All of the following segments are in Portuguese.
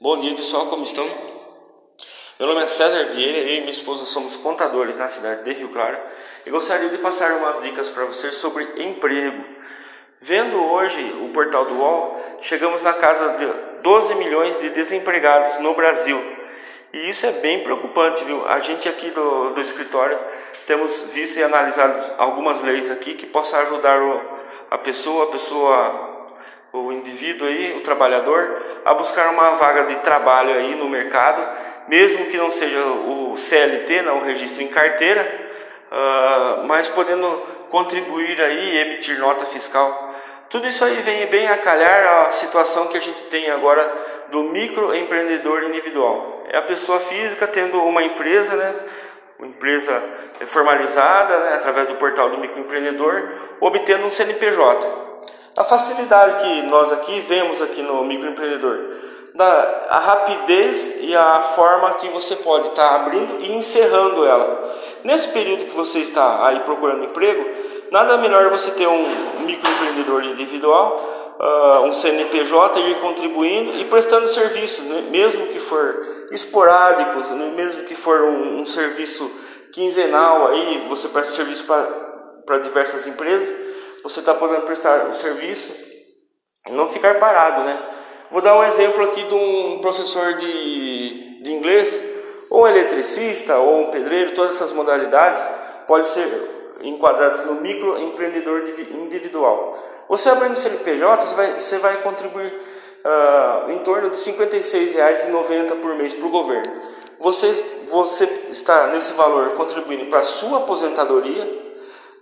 Bom dia pessoal, como estão? Meu nome é César Vieira e minha esposa somos contadores na cidade de Rio Claro e gostaria de passar umas dicas para vocês sobre emprego. Vendo hoje o portal do UOL, chegamos na casa de 12 milhões de desempregados no Brasil. E isso é bem preocupante, viu? A gente aqui do, do escritório temos visto e analisado algumas leis aqui que possam ajudar o, a pessoa, a pessoa o indivíduo aí, o trabalhador, a buscar uma vaga de trabalho aí no mercado, mesmo que não seja o CLT, não o registro em carteira, uh, mas podendo contribuir aí e emitir nota fiscal. Tudo isso aí vem bem a calhar a situação que a gente tem agora do microempreendedor individual. É a pessoa física tendo uma empresa, né? Uma empresa formalizada, né? através do portal do microempreendedor, obtendo um CNPJ. A facilidade que nós aqui vemos aqui no microempreendedor, da, a rapidez e a forma que você pode estar tá abrindo e encerrando ela. Nesse período que você está aí procurando emprego, nada melhor você ter um microempreendedor individual, uh, um CNPJ ir contribuindo e prestando serviços, né? mesmo que for esporádicos, né? mesmo que for um, um serviço quinzenal aí, você presta serviço para diversas empresas você está podendo prestar o serviço e não ficar parado, né? Vou dar um exemplo aqui de um professor de, de inglês, ou um eletricista, ou um pedreiro, todas essas modalidades podem ser enquadradas no microempreendedor individual. Você abrindo CNPJ, você vai, você vai contribuir uh, em torno de R$ 56,90 por mês para o governo. Você, você está nesse valor contribuindo para a sua aposentadoria,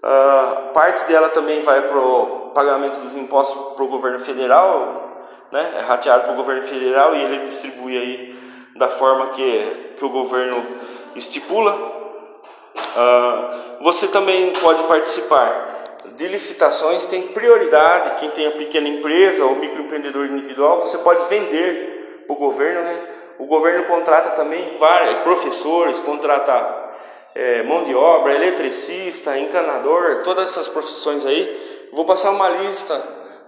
Uh, parte dela também vai para o pagamento dos impostos para o governo federal, né? é rateado para o governo federal e ele distribui aí da forma que, que o governo estipula. Uh, você também pode participar de licitações, tem prioridade, quem tem a pequena empresa ou microempreendedor individual, você pode vender para o governo, né? O governo contrata também vários professores, contrata é, mão de obra, eletricista, encanador, todas essas profissões aí. Vou passar uma lista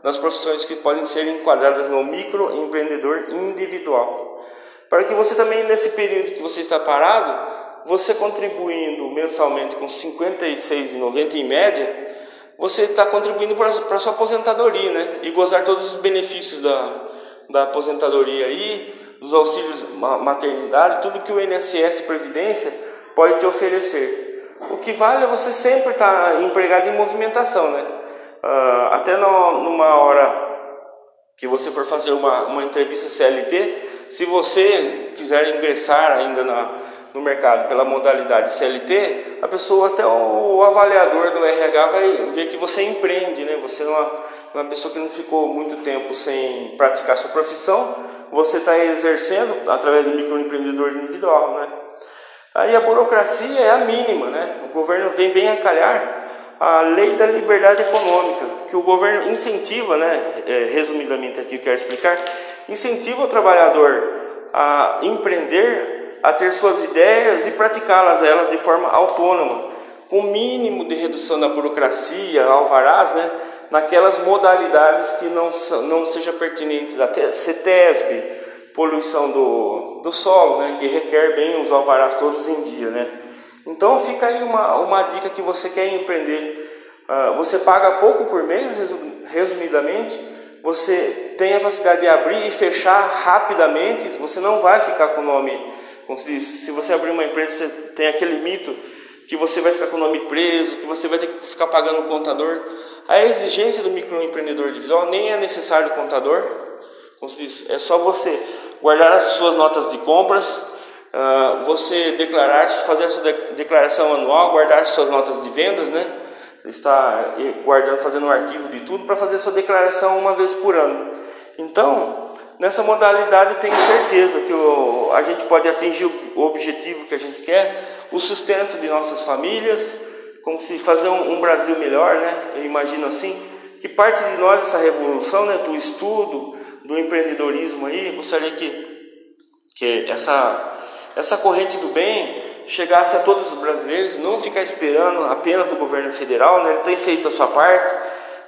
das profissões que podem ser enquadradas no microempreendedor individual. Para que você também, nesse período que você está parado, você contribuindo mensalmente com R$ 56,90 em média, você está contribuindo para a sua aposentadoria, né? E gozar todos os benefícios da, da aposentadoria aí, dos auxílios maternidade, tudo que o INSS Previdência pode te oferecer. O que vale é você sempre estar empregado em movimentação, né? Uh, até no, numa hora que você for fazer uma, uma entrevista CLT, se você quiser ingressar ainda na, no mercado pela modalidade CLT, a pessoa, até o, o, avaliador do RH vai ver que você empreende, né? Você é uma, uma pessoa que não ficou muito tempo sem praticar sua profissão, você está exercendo através do microempreendedor individual, né? Aí a burocracia é a mínima, né? O governo vem bem a calhar a lei da liberdade econômica, que o governo incentiva, né? É, resumidamente aqui eu quero explicar, incentiva o trabalhador a empreender, a ter suas ideias e praticá-las elas de forma autônoma, com mínimo de redução da burocracia, alvarás, né? Naquelas modalidades que não, não sejam pertinentes até CETESB, poluição do, do solo, né, que requer bem os alvarás todos em dia. Né? Então fica aí uma, uma dica que você quer empreender. Uh, você paga pouco por mês, resumidamente, você tem a facilidade de abrir e fechar rapidamente, você não vai ficar com o nome, como se diz, se você abrir uma empresa, você tem aquele mito que você vai ficar com o nome preso, que você vai ter que ficar pagando o contador. A exigência do microempreendedor individual nem é necessário o contador, como se diz, é só você guardar as suas notas de compras, uh, você declarar, fazer a sua declaração anual, guardar as suas notas de vendas, né? Está guardando, fazendo um arquivo de tudo para fazer a sua declaração uma vez por ano. Então, nessa modalidade, tenho certeza que o, a gente pode atingir o objetivo que a gente quer, o sustento de nossas famílias, como se fazer um, um Brasil melhor, né? Eu imagino assim, que parte de nós essa revolução, né, do estudo, do empreendedorismo aí, gostaria que, que essa, essa corrente do bem chegasse a todos os brasileiros, não ficar esperando apenas do governo federal, né? ele tem feito a sua parte,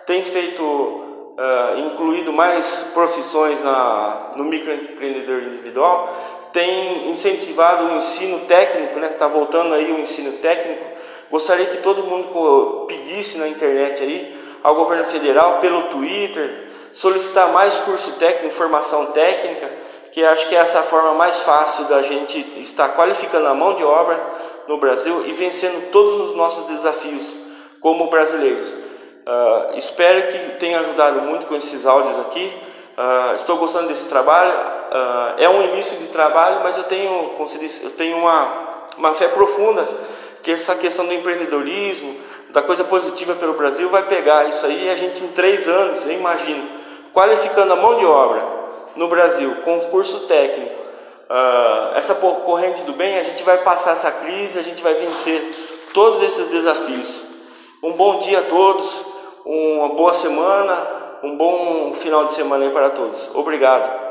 tem feito uh, incluído mais profissões na, no microempreendedor individual, tem incentivado o ensino técnico, né? Está voltando aí o ensino técnico. Gostaria que todo mundo pedisse na internet aí ao governo federal pelo Twitter solicitar mais curso técnico, formação técnica, que acho que é essa forma mais fácil da gente estar qualificando a mão de obra no Brasil e vencendo todos os nossos desafios como brasileiros. Uh, espero que tenha ajudado muito com esses áudios aqui. Uh, estou gostando desse trabalho. Uh, é um início de trabalho, mas eu tenho, eu tenho uma, uma fé profunda que essa questão do empreendedorismo, da coisa positiva pelo Brasil, vai pegar isso aí. A gente em três anos, eu imagino, qualificando a mão de obra no Brasil, com curso técnico, uh, essa corrente do bem, a gente vai passar essa crise, a gente vai vencer todos esses desafios. Um bom dia a todos, uma boa semana um bom final de semana aí para todos. Obrigado.